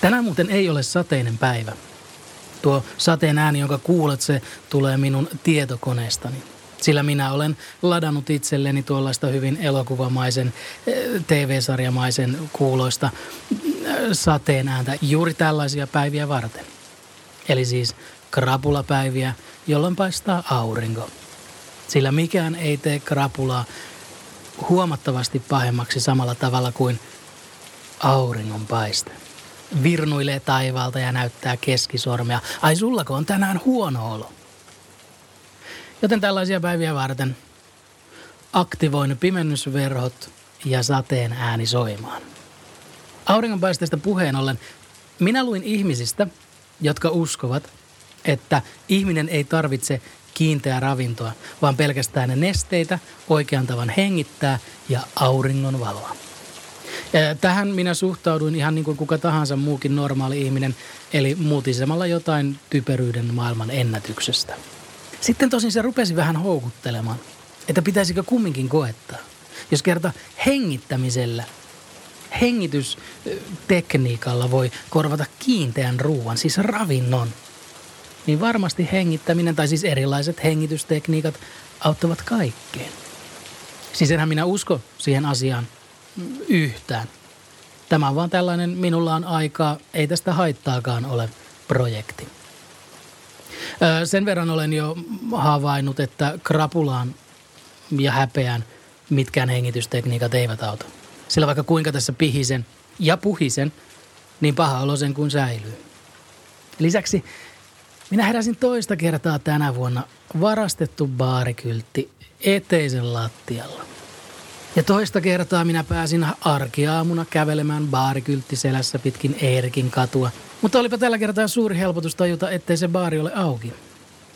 Tänään muuten ei ole sateinen päivä. Tuo sateen ääni, jonka kuulet, se tulee minun tietokoneestani. Sillä minä olen ladannut itselleni tuollaista hyvin elokuvamaisen, eh, TV-sarjamaisen kuuloista eh, sateen ääntä juuri tällaisia päiviä varten. Eli siis krapulapäiviä, jolloin paistaa aurinko. Sillä mikään ei tee krapulaa huomattavasti pahemmaksi samalla tavalla kuin auringon paiste virnuilee taivaalta ja näyttää keskisormea. Ai sullako on tänään huono olo? Joten tällaisia päiviä varten aktivoin pimennysverhot ja sateen ääni soimaan. Auringonpaisteesta puheen ollen, minä luin ihmisistä, jotka uskovat, että ihminen ei tarvitse kiinteää ravintoa, vaan pelkästään nesteitä, oikean tavan hengittää ja auringon valoa. Tähän minä suhtauduin ihan niin kuin kuka tahansa muukin normaali ihminen, eli muutisemalla jotain typeryyden maailman ennätyksestä. Sitten tosin se rupesi vähän houkuttelemaan, että pitäisikö kumminkin koettaa. Jos kerta hengittämisellä, hengitystekniikalla voi korvata kiinteän ruoan, siis ravinnon, niin varmasti hengittäminen tai siis erilaiset hengitystekniikat auttavat kaikkeen. Siis enhän minä usko siihen asiaan yhtään. Tämä on vaan tällainen minulla on aikaa, ei tästä haittaakaan ole projekti. Sen verran olen jo havainnut, että krapulaan ja häpeään mitkään hengitystekniikat eivät auta. Sillä vaikka kuinka tässä pihisen ja puhisen, niin paha olo sen kuin säilyy. Lisäksi minä heräsin toista kertaa tänä vuonna varastettu baarikyltti eteisen lattialla – ja toista kertaa minä pääsin arkiaamuna kävelemään baarikyltti selässä pitkin Eerkin katua. Mutta olipa tällä kertaa suuri helpotus tajuta, ettei se baari ole auki.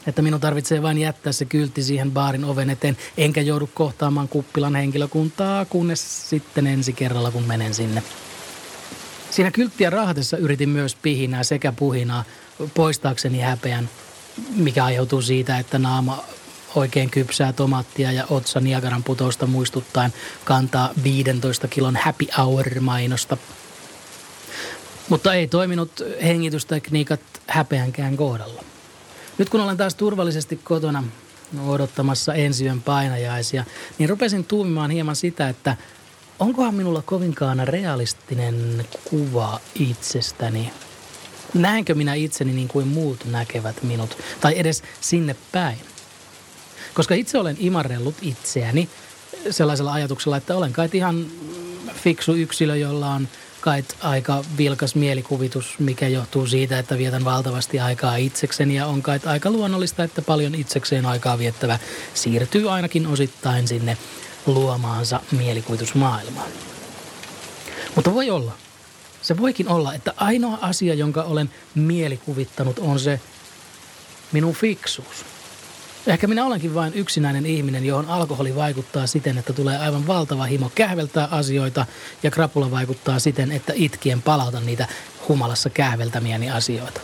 Että minun tarvitsee vain jättää se kyltti siihen baarin oven eteen, enkä joudu kohtaamaan kuppilan henkilökuntaa, kunnes sitten ensi kerralla, kun menen sinne. Siinä kylttiä rahatessa yritin myös pihinää sekä puhinaa poistaakseni häpeän, mikä aiheutuu siitä, että naama oikein kypsää tomaattia ja otsa Niagaran putousta muistuttaen kantaa 15 kilon happy hour-mainosta. Mutta ei toiminut hengitystekniikat häpeänkään kohdalla. Nyt kun olen taas turvallisesti kotona odottamassa ensiyön painajaisia, niin rupesin tuumimaan hieman sitä, että onkohan minulla kovinkaan realistinen kuva itsestäni. Näenkö minä itseni niin kuin muut näkevät minut, tai edes sinne päin? Koska itse olen imarrellut itseäni sellaisella ajatuksella, että olen kai ihan fiksu yksilö, jolla on kai aika vilkas mielikuvitus, mikä johtuu siitä, että vietän valtavasti aikaa itsekseni ja on kai aika luonnollista, että paljon itsekseen aikaa viettävä siirtyy ainakin osittain sinne luomaansa mielikuvitusmaailmaan. Mutta voi olla, se voikin olla, että ainoa asia, jonka olen mielikuvittanut, on se minun fiksuus. Ehkä minä olenkin vain yksinäinen ihminen, johon alkoholi vaikuttaa siten, että tulee aivan valtava himo kähveltää asioita ja krapula vaikuttaa siten, että itkien palautan niitä humalassa kähveltämiäni asioita.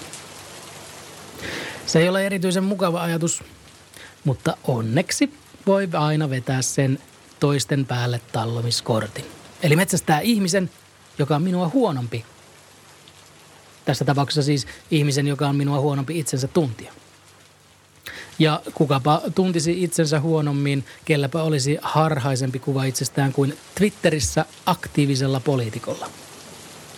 Se ei ole erityisen mukava ajatus, mutta onneksi voi aina vetää sen toisten päälle tallomiskortin. Eli metsästää ihmisen, joka on minua huonompi. Tässä tapauksessa siis ihmisen, joka on minua huonompi itsensä tuntia. Ja kukapa tuntisi itsensä huonommin, kelläpä olisi harhaisempi kuva itsestään kuin Twitterissä aktiivisella poliitikolla.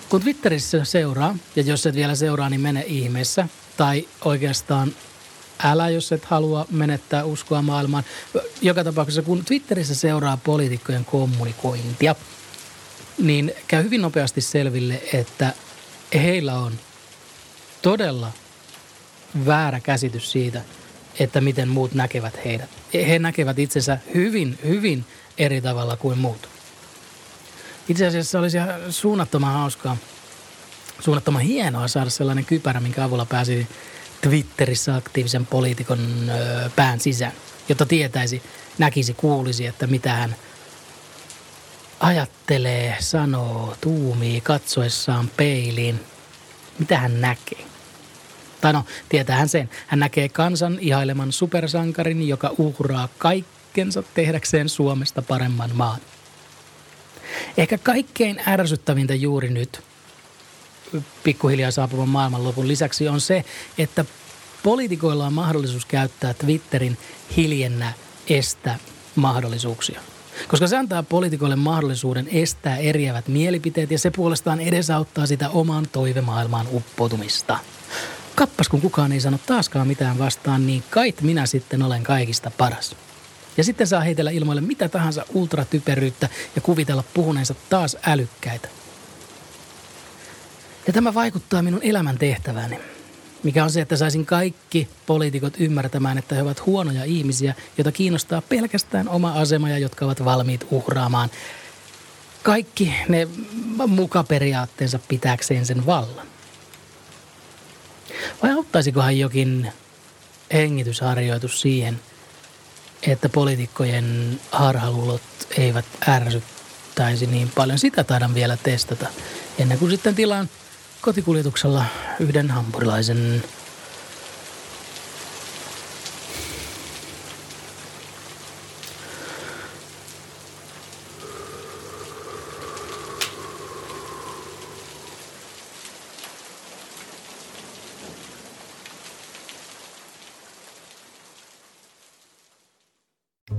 Kun Twitterissä seuraa, ja jos et vielä seuraa, niin mene ihmeessä. Tai oikeastaan älä, jos et halua menettää uskoa maailmaan. Joka tapauksessa, kun Twitterissä seuraa poliitikkojen kommunikointia, niin käy hyvin nopeasti selville, että heillä on todella väärä käsitys siitä – että miten muut näkevät heidät. He näkevät itsensä hyvin, hyvin eri tavalla kuin muut. Itse asiassa olisi suunnattoman hauskaa suunnattoman hienoa saada sellainen kypärä, minkä avulla pääsi Twitterissä aktiivisen poliitikon pään sisään, jotta tietäisi, näkisi, kuulisi, että mitä hän ajattelee, sanoo, tuumii katsoessaan peiliin, mitä hän näkee. Tai no, tietää hän sen. Hän näkee kansan ihaileman supersankarin, joka uhraa kaikkensa tehdäkseen Suomesta paremman maan. Ehkä kaikkein ärsyttävintä juuri nyt, pikkuhiljaa saapuvan maailmanlopun lisäksi, on se, että poliitikoilla on mahdollisuus käyttää Twitterin hiljennä estä mahdollisuuksia. Koska se antaa poliitikoille mahdollisuuden estää eriävät mielipiteet ja se puolestaan edesauttaa sitä oman toivemaailmaan uppoutumista. Kappas kun kukaan ei sano taaskaan mitään vastaan, niin kait minä sitten olen kaikista paras. Ja sitten saa heitellä ilmoille mitä tahansa ultratyperyyttä ja kuvitella puhuneensa taas älykkäitä. Ja tämä vaikuttaa minun elämän tehtäväni, mikä on se, että saisin kaikki poliitikot ymmärtämään, että he ovat huonoja ihmisiä, joita kiinnostaa pelkästään oma asema ja jotka ovat valmiit uhraamaan kaikki ne mukaperiaatteensa pitääkseen sen vallan. Vai auttaisikohan jokin hengitysharjoitus siihen, että poliitikkojen harhaluulot eivät ärsyttäisi niin paljon? Sitä taidan vielä testata ennen kuin sitten tilaan kotikuljetuksella yhden hampurilaisen